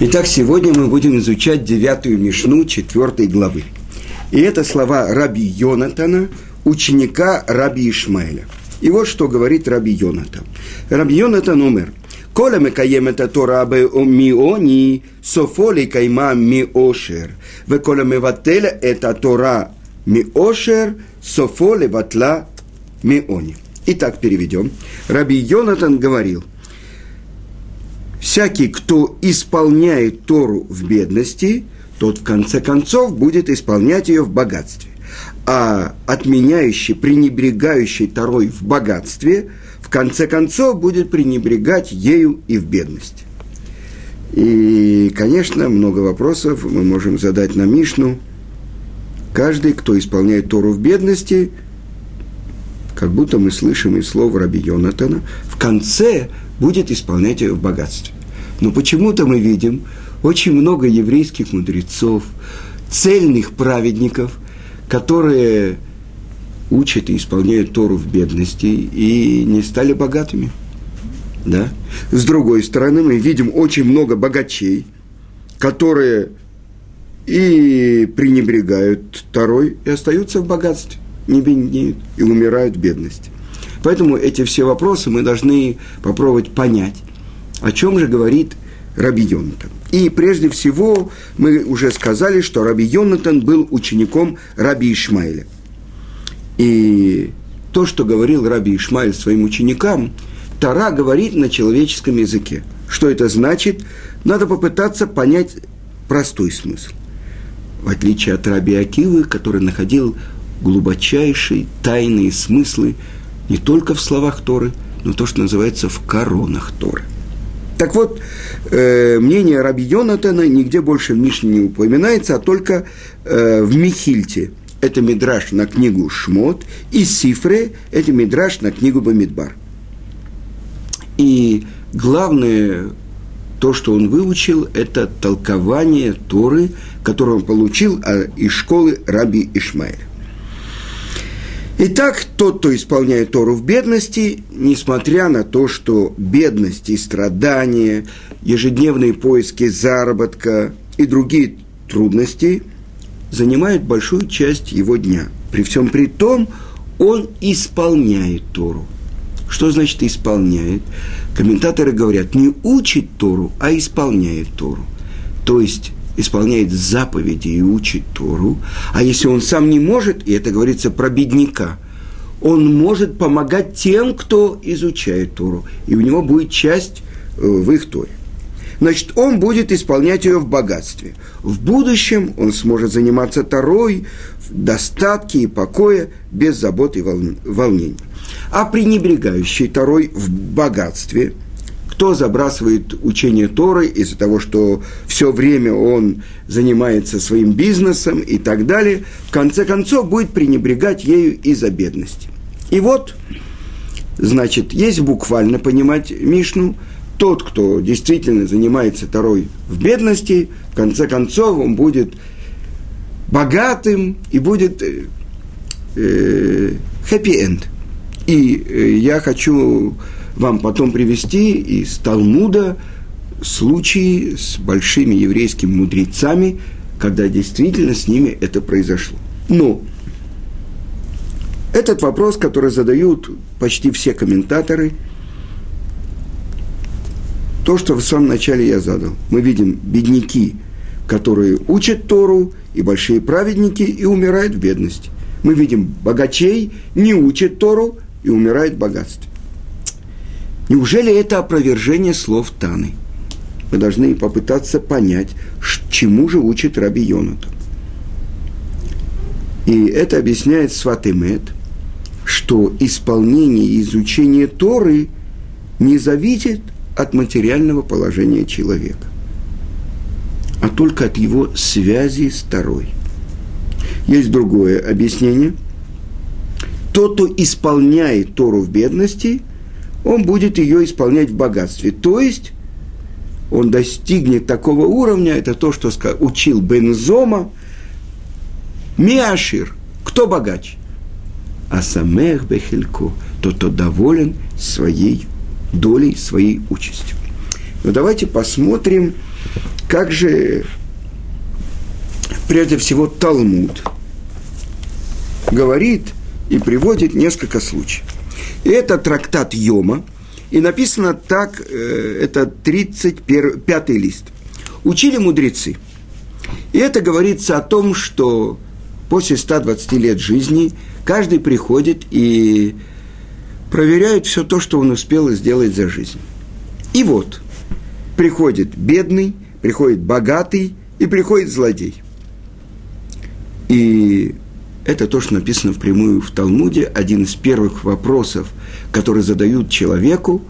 Итак, сегодня мы будем изучать девятую Мишну четвертой главы. И это слова Раби Йонатана, ученика Раби Ишмаэля. И вот что говорит Раби Йонатан. Раби Йонатан умер. Коля мекаем это Тора миони, софоли кайма миошер. Ве коля мевателя это Тора миошер, софоли ватла миони. Итак, переведем. Раби Йонатан говорил – всякий, кто исполняет Тору в бедности, тот в конце концов будет исполнять ее в богатстве. А отменяющий, пренебрегающий Торой в богатстве, в конце концов будет пренебрегать ею и в бедности. И, конечно, много вопросов мы можем задать на Мишну. Каждый, кто исполняет Тору в бедности, как будто мы слышим из слов Раби Йонатана, в конце будет исполнять ее в богатстве. Но почему-то мы видим очень много еврейских мудрецов, цельных праведников, которые учат и исполняют Тору в бедности и не стали богатыми. Да? С другой стороны, мы видим очень много богачей, которые и пренебрегают Торой и остаются в богатстве, не беднеют и умирают в бедности. Поэтому эти все вопросы мы должны попробовать понять, о чем же говорит Раби Йонатан. И прежде всего мы уже сказали, что Раби Йонатан был учеником Раби Ишмаэля. И то, что говорил Раби Ишмаэль своим ученикам, Тара говорит на человеческом языке. Что это значит? Надо попытаться понять простой смысл. В отличие от Раби Акивы, который находил глубочайшие тайные смыслы не только в словах Торы, но то, что называется в коронах Торы. Так вот, э, мнение Раби Йонатана нигде больше в Мишне не упоминается, а только э, в Михильте. Это мидраж на книгу Шмот, и Сифре – это мидраж на книгу Бамидбар. И главное, то, что он выучил, это толкование Торы, которое он получил а, из школы Раби Ишмаэля. Итак, тот, кто исполняет Тору в бедности, несмотря на то, что бедность и страдания, ежедневные поиски заработка и другие трудности занимают большую часть его дня. При всем при том, он исполняет Тору. Что значит исполняет? Комментаторы говорят, не учит Тору, а исполняет Тору. То есть исполняет заповеди и учит Тору, а если он сам не может, и это говорится про бедняка, он может помогать тем, кто изучает Тору, и у него будет часть э, в их Торе. Значит, он будет исполнять ее в богатстве. В будущем он сможет заниматься Торой в достатке и покое, без забот и волнений. А пренебрегающий Торой в богатстве – кто забрасывает учение Торы из-за того, что все время он занимается своим бизнесом и так далее, в конце концов будет пренебрегать ею из-за бедности. И вот, значит, есть буквально понимать Мишну, тот, кто действительно занимается Торой в бедности, в конце концов он будет богатым и будет хэппи-энд. И э, я хочу вам потом привести из Талмуда случаи с большими еврейскими мудрецами, когда действительно с ними это произошло. Но этот вопрос, который задают почти все комментаторы, то, что в самом начале я задал. Мы видим бедняки, которые учат Тору, и большие праведники, и умирают в бедности. Мы видим богачей, не учат Тору, и умирают в богатстве. Неужели это опровержение слов Таны? Мы должны попытаться понять, чему же учит Раби Йонатан. И это объясняет Сватемет, что исполнение и изучение Торы не зависит от материального положения человека, а только от его связи с Торой. Есть другое объяснение. Тот, кто исполняет Тору в бедности – он будет ее исполнять в богатстве. То есть он достигнет такого уровня, это то, что учил Бензома, Миашир, кто богач? А самех бехелько, тот, кто доволен своей долей, своей участью. Но давайте посмотрим, как же прежде всего Талмуд говорит и приводит несколько случаев. Это трактат Йома, и написано так, э, это 35 лист. Учили мудрецы. И это говорится о том, что после 120 лет жизни каждый приходит и проверяет все то, что он успел сделать за жизнь. И вот, приходит бедный, приходит богатый и приходит злодей. И это то, что написано впрямую в Талмуде, один из первых вопросов, который задают человеку,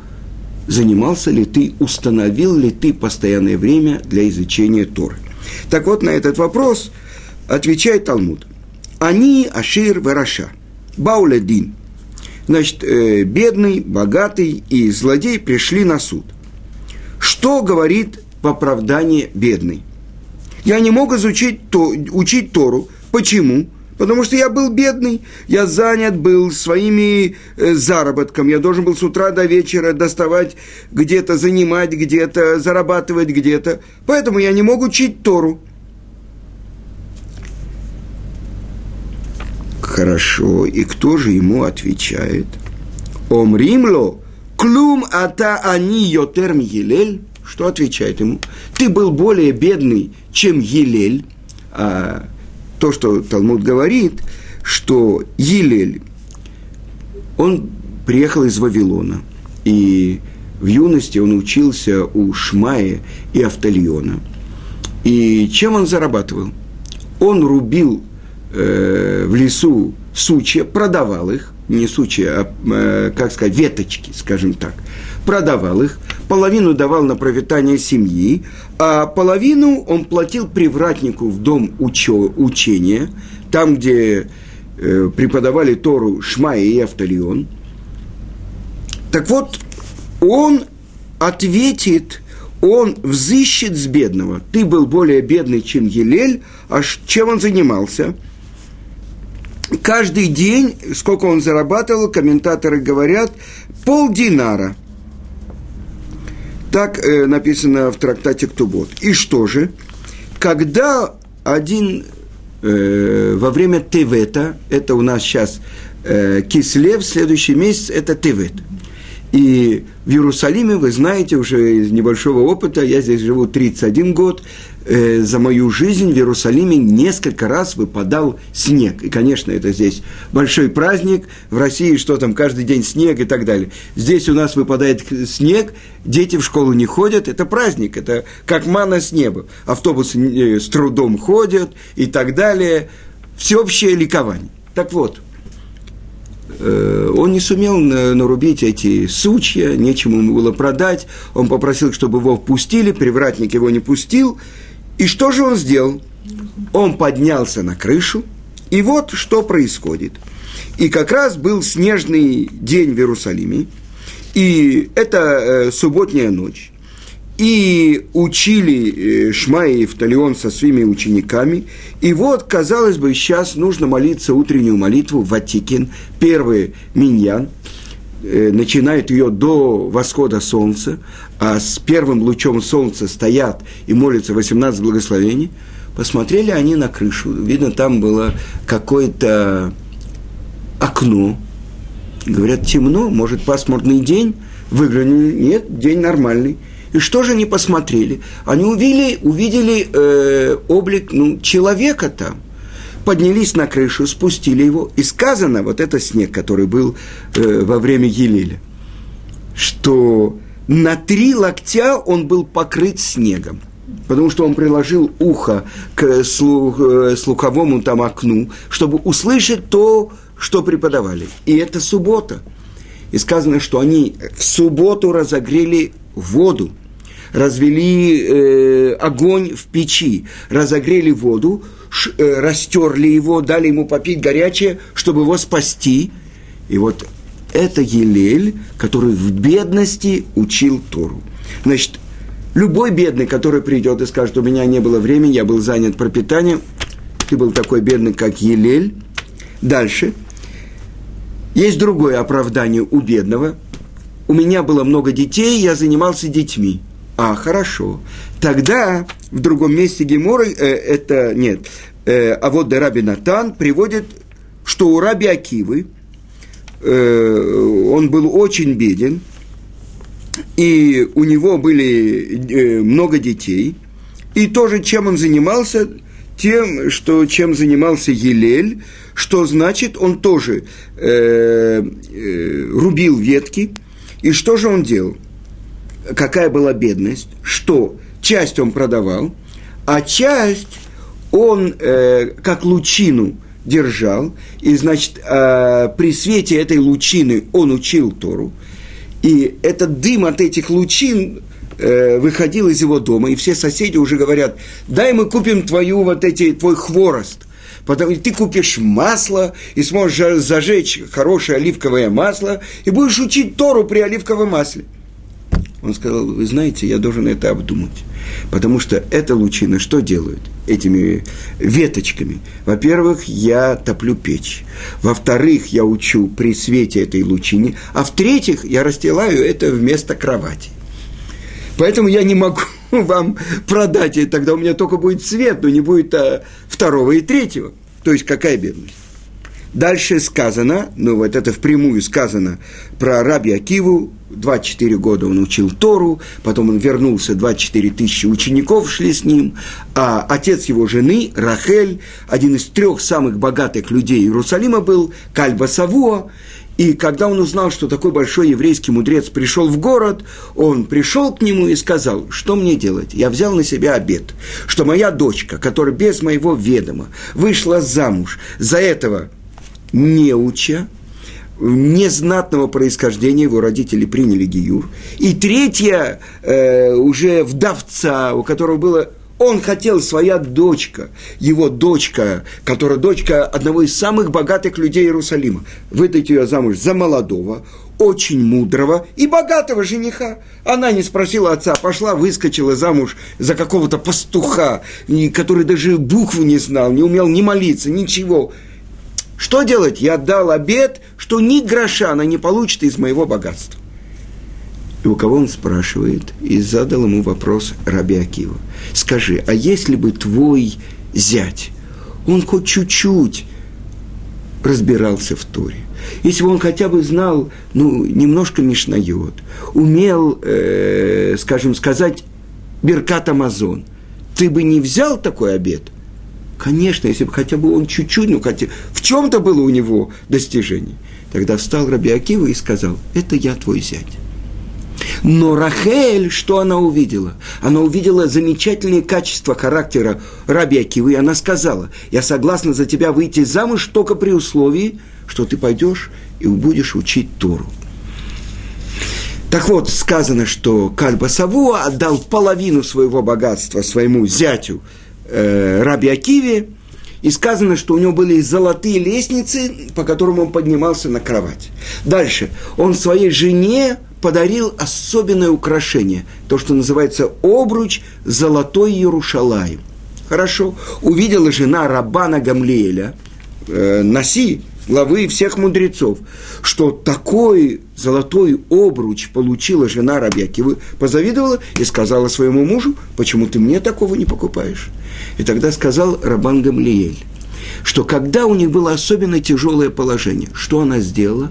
занимался ли ты, установил ли ты постоянное время для изучения Торы. Так вот, на этот вопрос отвечает Талмуд. Они Ашир Вараша, Бауледин. Значит, э, бедный, богатый и злодей пришли на суд. Что говорит в оправдании бедный? Я не мог изучить то, учить Тору. Почему? Потому что я был бедный, я занят был своими э, заработком, я должен был с утра до вечера доставать где-то, занимать где-то, зарабатывать где-то. Поэтому я не мог учить Тору. Хорошо, и кто же ему отвечает? Омримло, клум ата ани йотерм Елель. Что отвечает ему? Ты был более бедный, чем Елель. А то, что Талмуд говорит, что Елель, он приехал из Вавилона, и в юности он учился у Шмая и Автальона. И чем он зарабатывал? Он рубил э, в лесу сучья, продавал их, не сучья, а, э, как сказать, веточки, скажем так, продавал их, половину давал на пропитание семьи, а половину он платил привратнику в дом учё, учения, там, где э, преподавали Тору Шмая и Автолион. Так вот, он ответит, он взыщет с бедного. Ты был более бедный, чем Елель, а чем он занимался – каждый день, сколько он зарабатывал, комментаторы говорят, полдинара. Так э, написано в трактате Ктубот. И что же? Когда один э, во время Тевета, это у нас сейчас э, Кислев, следующий месяц это Тевет. И в Иерусалиме, вы знаете уже из небольшого опыта, я здесь живу 31 год, э, за мою жизнь в Иерусалиме несколько раз выпадал снег. И, конечно, это здесь большой праздник. В России что там, каждый день снег и так далее. Здесь у нас выпадает снег, дети в школу не ходят. Это праздник, это как мана с неба. Автобусы э, с трудом ходят и так далее. Всеобщее ликование. Так вот, он не сумел нарубить эти сучья, нечему ему было продать. Он попросил, чтобы его впустили, привратник его не пустил – и что же он сделал? Он поднялся на крышу, и вот что происходит. И как раз был снежный день в Иерусалиме, и это э, субботняя ночь. И учили э, Шма и Евталион со своими учениками. И вот, казалось бы, сейчас нужно молиться утреннюю молитву Ватикин, первый миньян – Э, начинают ее до восхода солнца, а с первым лучом солнца стоят и молятся 18 благословений, посмотрели они на крышу. Видно, там было какое-то окно. Говорят, темно, может, пасмурный день. Выглянули, нет, день нормальный. И что же они посмотрели? Они увидели, увидели э, облик ну, человека там – поднялись на крышу, спустили его, и сказано, вот это снег, который был э, во время Елеля, что на три локтя он был покрыт снегом, потому что он приложил ухо к слух, э, слуховому там окну, чтобы услышать то, что преподавали. И это суббота. И сказано, что они в субботу разогрели воду, развели э, огонь в печи, разогрели воду, Э, растерли его, дали ему попить горячее, чтобы его спасти. И вот это Елель, который в бедности учил Тору. Значит, любой бедный, который придет и скажет, у меня не было времени, я был занят пропитанием, ты был такой бедный, как Елель. Дальше. Есть другое оправдание у бедного. У меня было много детей, я занимался детьми. А, хорошо. Тогда в другом месте Гемора, э, это, нет, э, а вот Раби Натан приводит, что у Раби Акивы, э, он был очень беден, и у него были э, много детей, и тоже чем он занимался, тем, что, чем занимался Елель, что значит, он тоже э, э, рубил ветки. И что же он делал? Какая была бедность? Что часть он продавал, а часть он э, как лучину держал, и, значит, э, при свете этой лучины он учил Тору, и этот дым от этих лучин э, выходил из его дома, и все соседи уже говорят, дай мы купим твою вот эти, твой хворост, потому что ты купишь масло и сможешь зажечь хорошее оливковое масло, и будешь учить Тору при оливковом масле. Он сказал, вы знаете, я должен это обдумать. Потому что эта лучина что делают этими веточками? Во-первых, я топлю печь. Во-вторых, я учу при свете этой лучине. А в-третьих, я расстилаю это вместо кровати. Поэтому я не могу вам продать, и тогда у меня только будет свет, но не будет а, второго и третьего. То есть какая бедность? Дальше сказано, ну вот это впрямую сказано про Раби Акиву, 24 года он учил Тору, потом он вернулся, 24 тысячи учеников шли с ним, а отец его жены, Рахель, один из трех самых богатых людей Иерусалима был, Кальба Савуа, и когда он узнал, что такой большой еврейский мудрец пришел в город, он пришел к нему и сказал, что мне делать? Я взял на себя обед, что моя дочка, которая без моего ведома вышла замуж за этого неуча, незнатного происхождения, его родители приняли Гиюр. И третья, э, уже вдовца, у которого было он хотел, своя дочка, его дочка, которая дочка одного из самых богатых людей Иерусалима, выдать ее замуж за молодого, очень мудрого и богатого жениха. Она не спросила отца, пошла, выскочила замуж за какого-то пастуха, который даже букву не знал, не умел ни молиться, ничего. Что делать? Я дал обед, что ни гроша она не получит из моего богатства. И у кого он спрашивает, и задал ему вопрос Раби Акива. Скажи, а если бы твой зять, он хоть чуть-чуть разбирался в Торе, если бы он хотя бы знал, ну, немножко мишнает, умел, э, скажем, сказать Беркат Амазон, ты бы не взял такой обед – Конечно, если бы хотя бы он чуть-чуть, ну, хотя в чем-то было у него достижение. Тогда встал Раби Акива и сказал, это я твой зять. Но Рахель, что она увидела? Она увидела замечательные качества характера Раби Акивы, и она сказала, я согласна за тебя выйти замуж только при условии, что ты пойдешь и будешь учить Тору. Так вот, сказано, что Кальба Савуа отдал половину своего богатства своему зятю – э, Раби Акиве, и сказано, что у него были золотые лестницы, по которым он поднимался на кровать. Дальше. Он своей жене подарил особенное украшение, то, что называется обруч «Золотой Ярушалаем». Хорошо. Увидела жена Рабана Гамлиэля, э, носи главы всех мудрецов, что такой золотой обруч получила жена Рабьякивы, позавидовала и сказала своему мужу, почему ты мне такого не покупаешь? И тогда сказал Рабан Гамлиэль, что когда у них было особенно тяжелое положение, что она сделала?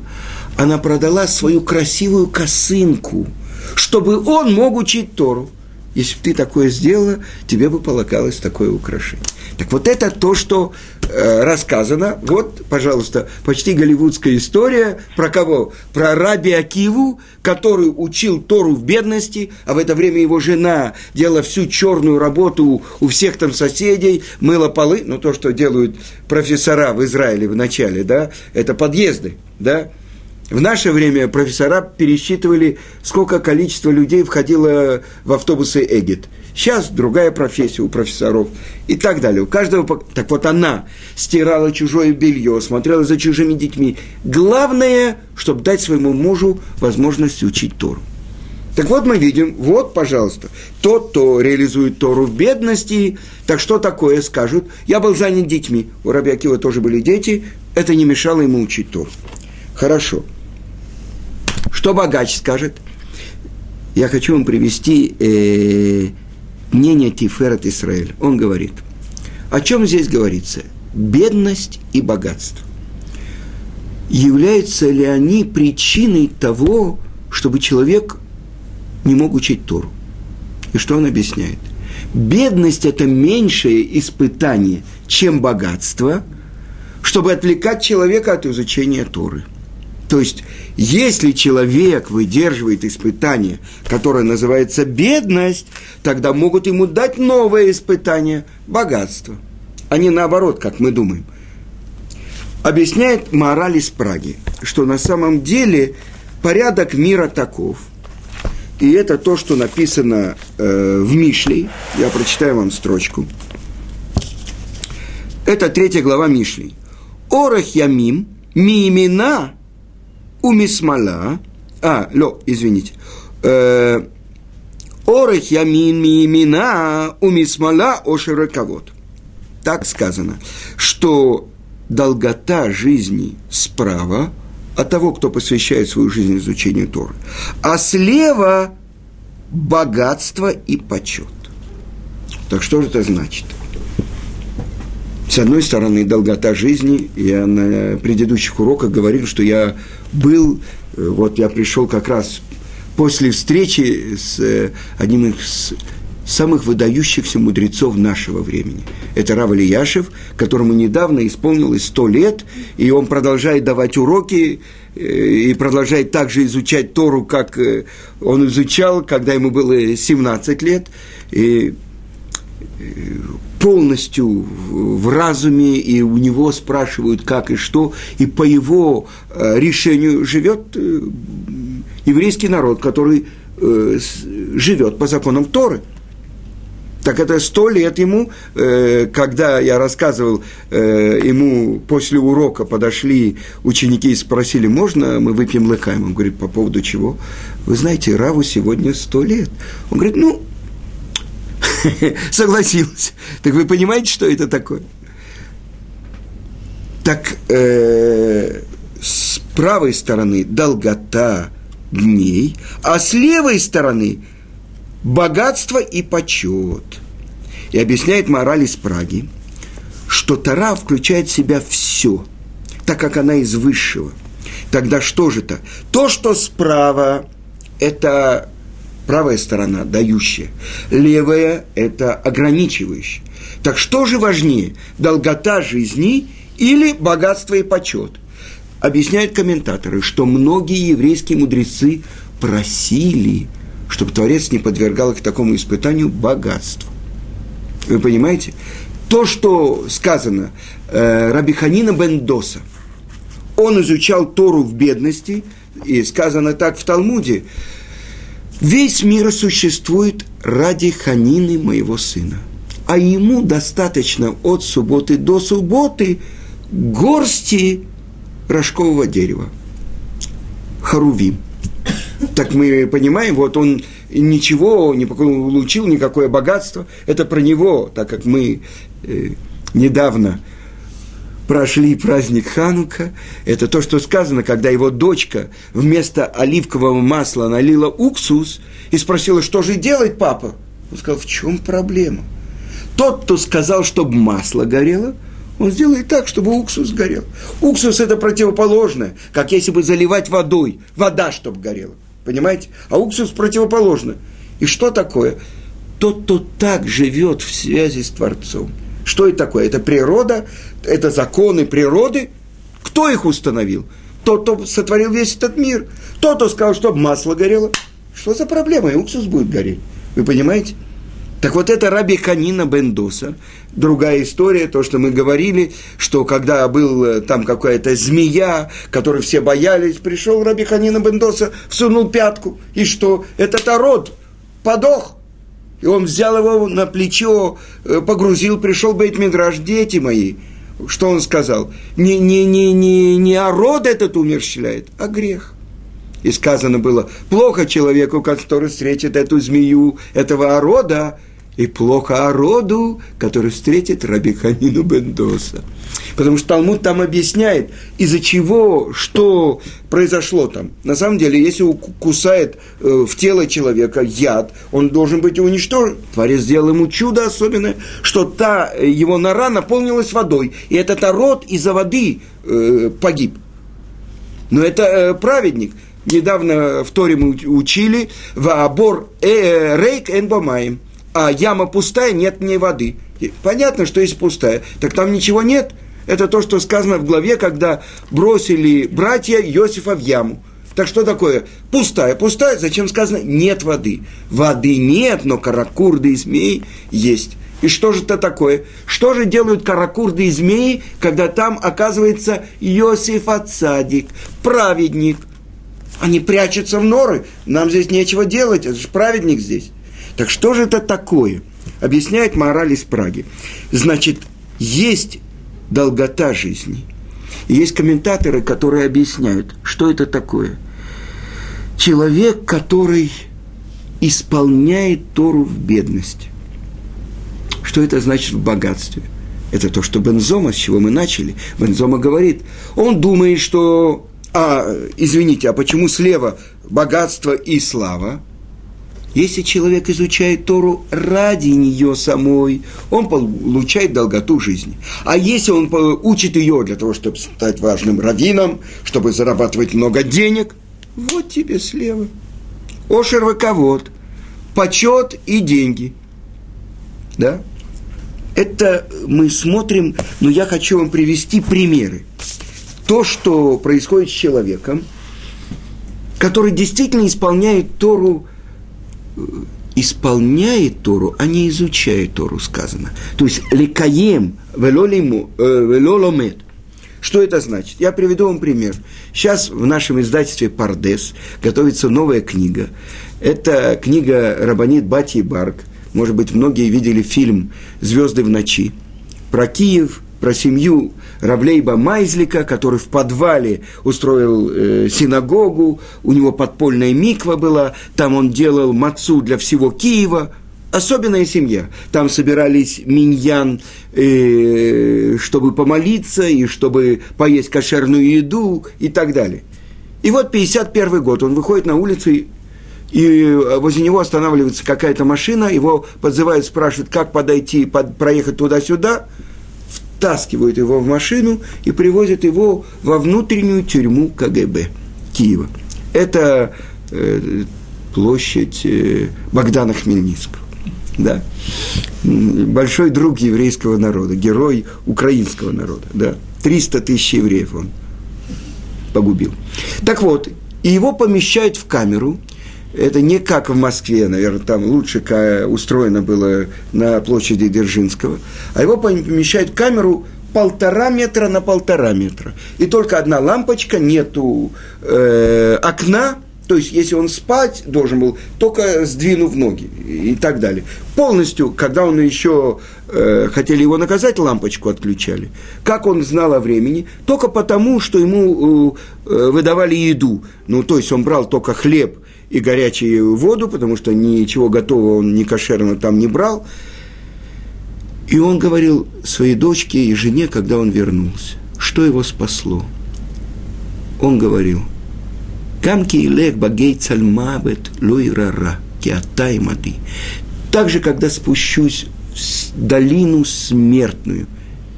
Она продала свою красивую косынку, чтобы он мог учить Тору. Если бы ты такое сделала, тебе бы полагалось такое украшение. Так вот это то, что э, рассказано. Вот, пожалуйста, почти голливудская история. Про кого? Про Раби Акиву, который учил Тору в бедности, а в это время его жена делала всю черную работу у всех там соседей, мыла полы. Ну, то, что делают профессора в Израиле в начале, да, это подъезды, да. В наше время профессора пересчитывали, сколько количество людей входило в автобусы Эгет – Сейчас другая профессия у профессоров и так далее. У каждого... Так вот она стирала чужое белье, смотрела за чужими детьми. Главное, чтобы дать своему мужу возможность учить Тору. Так вот мы видим, вот, пожалуйста, тот, кто реализует Тору в бедности, так что такое скажут? Я был занят детьми, у Раби Акива тоже были дети, это не мешало ему учить Тору. Хорошо. Что богач скажет? я хочу вам привести э, мнение Тиферет Исраэль. Он говорит, о чем здесь говорится? Бедность и богатство. Являются ли они причиной того, чтобы человек не мог учить Тору? И что он объясняет? Бедность – это меньшее испытание, чем богатство, чтобы отвлекать человека от изучения Торы. То есть, если человек выдерживает испытание, которое называется бедность, тогда могут ему дать новое испытание – богатство, а не наоборот, как мы думаем. Объясняет мораль из Праги, что на самом деле порядок мира таков – и это то, что написано э, в Мишле. Я прочитаю вам строчку. Это третья глава Мишли. Орах ямим мимина умисмала. А, ло, извините. Э, Орах ямин мимина умисмала ошираковод. Так сказано, что долгота жизни справа от того, кто посвящает свою жизнь изучению Торы. А слева богатство и почет. Так что же это значит? С одной стороны, долгота жизни. Я на предыдущих уроках говорил, что я был, э, вот я пришел как раз после встречи с э, одним из самых выдающихся мудрецов нашего времени. Это Рав Ильяшев, которому недавно исполнилось сто лет, и он продолжает давать уроки, э, и продолжает также изучать Тору, как он изучал, когда ему было 17 лет, и полностью в разуме, и у него спрашивают, как и что, и по его решению живет еврейский народ, который живет по законам Торы – так это сто лет ему, э, когда я рассказывал, э, ему после урока подошли ученики и спросили, можно мы выпьем лыкаем? Он говорит, по поводу чего? Вы знаете, Раву сегодня сто лет. Он говорит, ну, согласился. Так вы понимаете, что это такое? Так э, с правой стороны долгота дней, а с левой стороны – богатство и почет. И объясняет мораль из Праги, что Тара включает в себя все, так как она из высшего. Тогда что же это? То, что справа, это правая сторона, дающая. Левая – это ограничивающая. Так что же важнее, долгота жизни или богатство и почет? Объясняют комментаторы, что многие еврейские мудрецы просили – чтобы Творец не подвергал их такому испытанию богатству. Вы понимаете? То, что сказано э, Рабиханина Бендоса, он изучал Тору в бедности, и сказано так в Талмуде, весь мир существует ради ханины моего сына, а ему достаточно от субботы до субботы горсти рожкового дерева, харувим – так мы понимаем, вот он ничего не получил, никакое богатство. Это про него, так как мы э, недавно прошли праздник Ханука. Это то, что сказано, когда его дочка вместо оливкового масла налила уксус и спросила, что же делать, папа? Он сказал, в чем проблема? Тот, кто сказал, чтобы масло горело, он сделает так, чтобы уксус горел. Уксус – это противоположное, как если бы заливать водой, вода, чтобы горела. Понимаете? А уксус противоположно. И что такое? Тот, кто так живет в связи с Творцом. Что это такое? Это природа, это законы природы. Кто их установил? Тот, кто сотворил весь этот мир. Тот, кто сказал, чтобы масло горело. Что за проблема? И уксус будет гореть. Вы понимаете? Так вот это Раби Ханина Бендоса. Другая история, то, что мы говорили, что когда был э, там какая-то змея, которой все боялись, пришел Раби Ханина Бендоса, всунул пятку, и что? Этот ород подох. И он взял его на плечо, э, погрузил, пришел Бейт Мидраш, дети мои. Что он сказал? Не, не, не, не, не ород этот умерщвляет, а грех. И сказано было, плохо человеку, который встретит эту змею, этого орода, и плохо о роду, который встретит Раби Ханину Бендоса. Потому что Талмуд там объясняет, из-за чего, что произошло там. На самом деле, если кусает э, в тело человека яд, он должен быть уничтожен. Творец сделал ему чудо особенное, что та э, его нора наполнилась водой. И этот род из-за воды э, погиб. Но это праведник. Недавно в Торе мы учили «Ваабор рейк энбамаем» а яма пустая, нет в ней воды. И понятно, что есть пустая, так там ничего нет. Это то, что сказано в главе, когда бросили братья Иосифа в яму. Так что такое? Пустая, пустая, зачем сказано? Нет воды. Воды нет, но каракурды и змеи есть. И что же это такое? Что же делают каракурды и змеи, когда там оказывается Иосиф Ацадик, праведник? Они прячутся в норы. Нам здесь нечего делать, это же праведник здесь. Так что же это такое? Объясняет мораль из Праги. Значит, есть долгота жизни. И есть комментаторы, которые объясняют, что это такое. Человек, который исполняет Тору в бедности. Что это значит в богатстве? Это то, что Бензома, с чего мы начали. Бензома говорит, он думает, что... А, извините, а почему слева богатство и слава? Если человек изучает Тору ради нее самой, он получает долготу жизни. А если он учит ее для того, чтобы стать важным раввином, чтобы зарабатывать много денег, вот тебе слева. Ошер ваковод, почет и деньги. Да? Это мы смотрим, но я хочу вам привести примеры. То, что происходит с человеком, который действительно исполняет Тору исполняет Тору, а не изучает Тору, сказано. То есть лекаем велоломет. Что это значит? Я приведу вам пример. Сейчас в нашем издательстве «Пардес» готовится новая книга. Это книга Рабанит Бати Барк. Может быть, многие видели фильм «Звезды в ночи» про Киев, про семью Равлейба Майзлика, который в подвале устроил э, синагогу, у него подпольная миква была, там он делал мацу для всего Киева, особенная семья. Там собирались миньян, э, чтобы помолиться и чтобы поесть кошерную еду и так далее. И вот 51 год, он выходит на улицу, и, и возле него останавливается какая-то машина, его подзывают, спрашивают, как подойти, под, проехать туда-сюда – втаскивают его в машину и привозят его во внутреннюю тюрьму КГБ Киева. Это э, площадь э, Богдана Хмельницкого. Да. Большой друг еврейского народа, герой украинского народа. Да. 300 тысяч евреев он погубил. Так вот, и его помещают в камеру – это не как в Москве, наверное, там лучше устроено было на площади Дзержинского, а его помещают в камеру полтора метра на полтора метра. И только одна лампочка, нету э, окна, то есть, если он спать должен был, только сдвинув ноги и так далее. Полностью, когда он еще э, хотели его наказать, лампочку отключали. Как он знал о времени? Только потому, что ему э, выдавали еду. Ну, то есть, он брал только хлеб и горячую воду, потому что ничего готового он не кошерно там не брал. И он говорил своей дочке и жене, когда он вернулся, что его спасло. Он говорил, «Камки илех багей цальмабет луирара, киатай мады». Также, когда спущусь в долину смертную,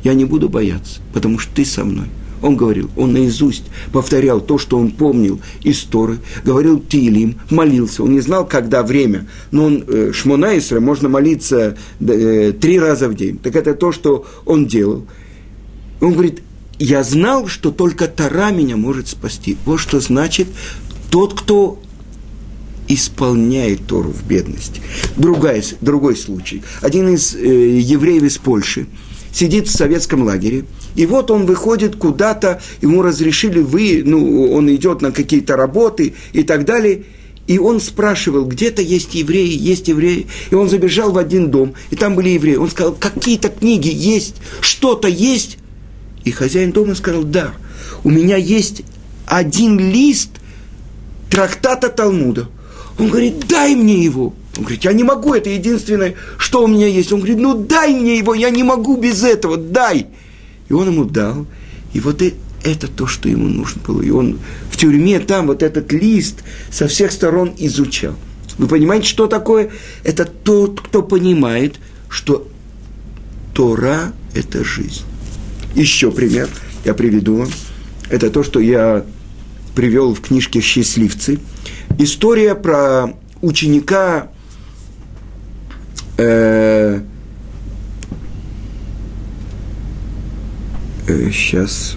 я не буду бояться, потому что ты со мной – он говорил, он наизусть повторял то, что он помнил из Торы, говорил Тилим, молился. Он не знал, когда время, но он, э, Шмона можно молиться э, три раза в день. Так это то, что он делал. Он говорит, я знал, что только Тара меня может спасти. Вот что значит тот, кто исполняет Тору в бедности. Другая, другой случай. Один из э, евреев из Польши сидит в советском лагере – и вот он выходит куда-то, ему разрешили вы, ну, он идет на какие-то работы и так далее. И он спрашивал, где-то есть евреи, есть евреи. И он забежал в один дом, и там были евреи. Он сказал, какие-то книги есть, что-то есть. И хозяин дома сказал, да, у меня есть один лист трактата Талмуда. Он говорит, дай мне его. Он говорит, я не могу, это единственное, что у меня есть. Он говорит, ну дай мне его, я не могу без этого, дай. И он ему дал. И вот это то, что ему нужно было. И он в тюрьме там вот этот лист со всех сторон изучал. Вы понимаете, что такое? Это тот, кто понимает, что Тора – это жизнь. Еще пример я приведу вам. Это то, что я привел в книжке «Счастливцы». История про ученика э, э, сейчас,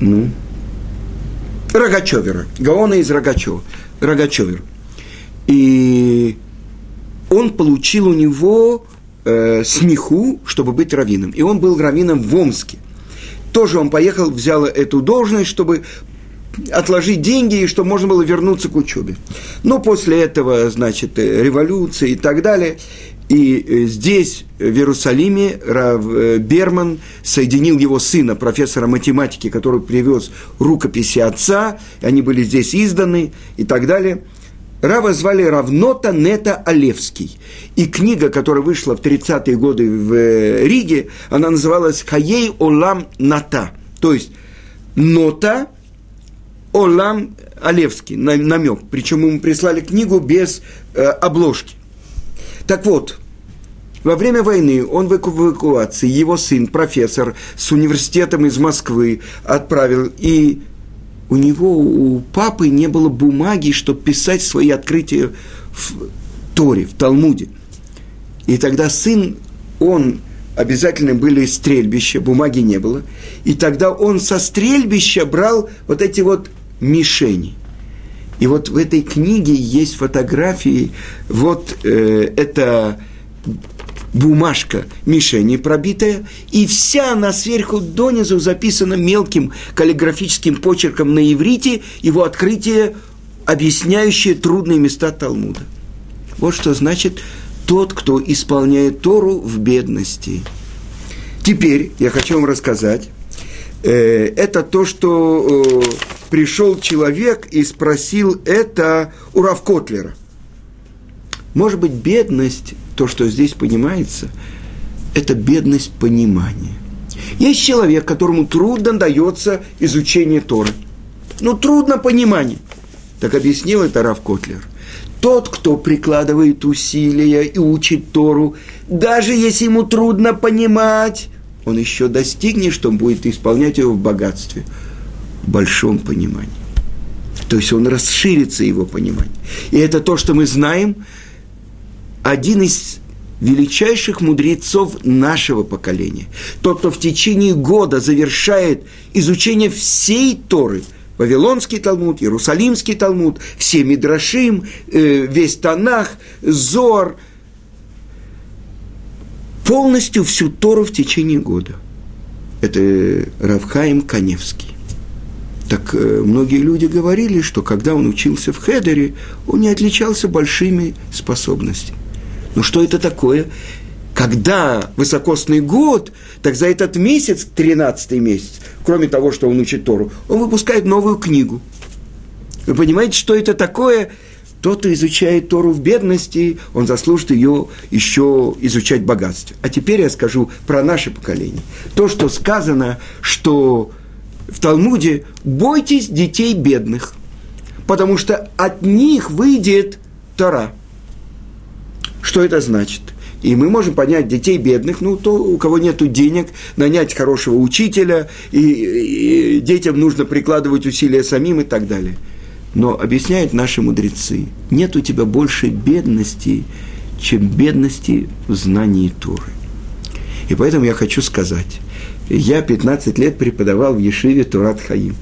ну, Рогачевера, Гаона из Рогачева, Рогачевер. И он получил у него э, смеху, чтобы быть раввином. И он был раввином в Омске. Тоже он поехал, взял эту должность, чтобы отложить деньги, и чтобы можно было вернуться к учебе. Но после этого, значит, э, революция и так далее, и э, здесь, в Иерусалиме, э, Берман соединил его сына, профессора математики, который привез рукописи отца, они были здесь изданы и так далее. Рава звали Равнота Нета Алевский. И книга, которая вышла в 30-е годы в Риге, она называлась «Хаей Олам Ната». То есть «Нота Олам Алевский», намек. Причем ему прислали книгу без э, обложки. Так вот, во время войны он в эвакуации, его сын, профессор с университетом из Москвы, отправил, и у него, у папы не было бумаги, чтобы писать свои открытия в Торе, в Талмуде. И тогда сын, он обязательно были стрельбища, бумаги не было. И тогда он со стрельбища брал вот эти вот мишени. И вот в этой книге есть фотографии, вот э, это бумажка мишени пробитая, и вся она сверху донизу записана мелким каллиграфическим почерком на иврите, его открытие, объясняющее трудные места Талмуда. Вот что значит тот, кто исполняет Тору в бедности. Теперь я хочу вам рассказать, это то, что э, пришел человек и спросил это у Равкотлера. Может быть, бедность, то, что здесь понимается, это бедность понимания. Есть человек, которому трудно дается изучение Торы. Ну, трудно понимание. Так объяснил это Рав Котлер. Тот, кто прикладывает усилия и учит Тору, даже если ему трудно понимать, он еще достигнет, что будет исполнять его в богатстве – большом понимании. То есть он расширится его понимание. И это то, что мы знаем, один из величайших мудрецов нашего поколения. Тот, кто в течение года завершает изучение всей Торы, Вавилонский Талмуд, Иерусалимский Талмуд, все Мидрашим, э, весь Танах, Зор, полностью всю Тору в течение года. Это Равхаим Каневский. Так э, многие люди говорили, что когда он учился в Хедере, он не отличался большими способностями. Ну что это такое? Когда высокосный год, так за этот месяц, 13 месяц, кроме того, что он учит Тору, он выпускает новую книгу. Вы понимаете, что это такое? Тот, кто изучает Тору в бедности, он заслужит ее еще изучать в богатстве. А теперь я скажу про наше поколение. То, что сказано, что в Талмуде «бойтесь детей бедных», потому что от них выйдет Тора. Что это значит? И мы можем понять детей бедных, ну, то, у кого нет денег, нанять хорошего учителя, и, и детям нужно прикладывать усилия самим и так далее. Но объясняют наши мудрецы, нет у тебя больше бедности, чем бедности в знании Торы. И поэтому я хочу сказать, я 15 лет преподавал в Ешиве Турат Хаим.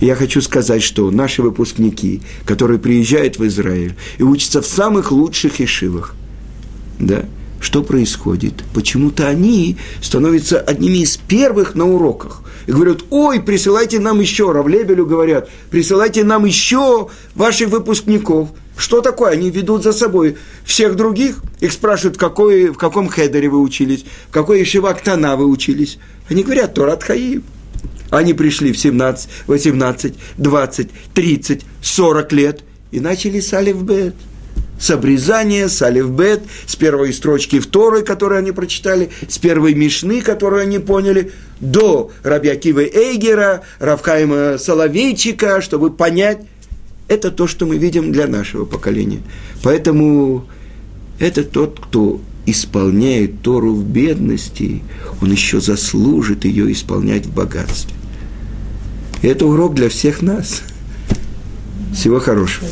И я хочу сказать, что наши выпускники, которые приезжают в Израиль и учатся в самых лучших ешивах, да, что происходит? Почему-то они становятся одними из первых на уроках. И говорят, ой, присылайте нам еще, Равлебелю говорят, присылайте нам еще ваших выпускников. Что такое? Они ведут за собой всех других. Их спрашивают, какой, в каком хедере вы учились, в какой Ишивактана вы учились. Они говорят, Торат Хаим. Они пришли в 17, 18, 20, 30, 40 лет и начали с Алиф Бет. С обрезания, с алифбет, с первой строчки второй, которую они прочитали, с первой мишны, которую они поняли, до Рабиакива Эйгера, Равхайма Соловейчика, чтобы понять, это то, что мы видим для нашего поколения. Поэтому это тот, кто исполняет Тору в бедности, он еще заслужит ее исполнять в богатстве. И это урок для всех нас. Всего хорошего.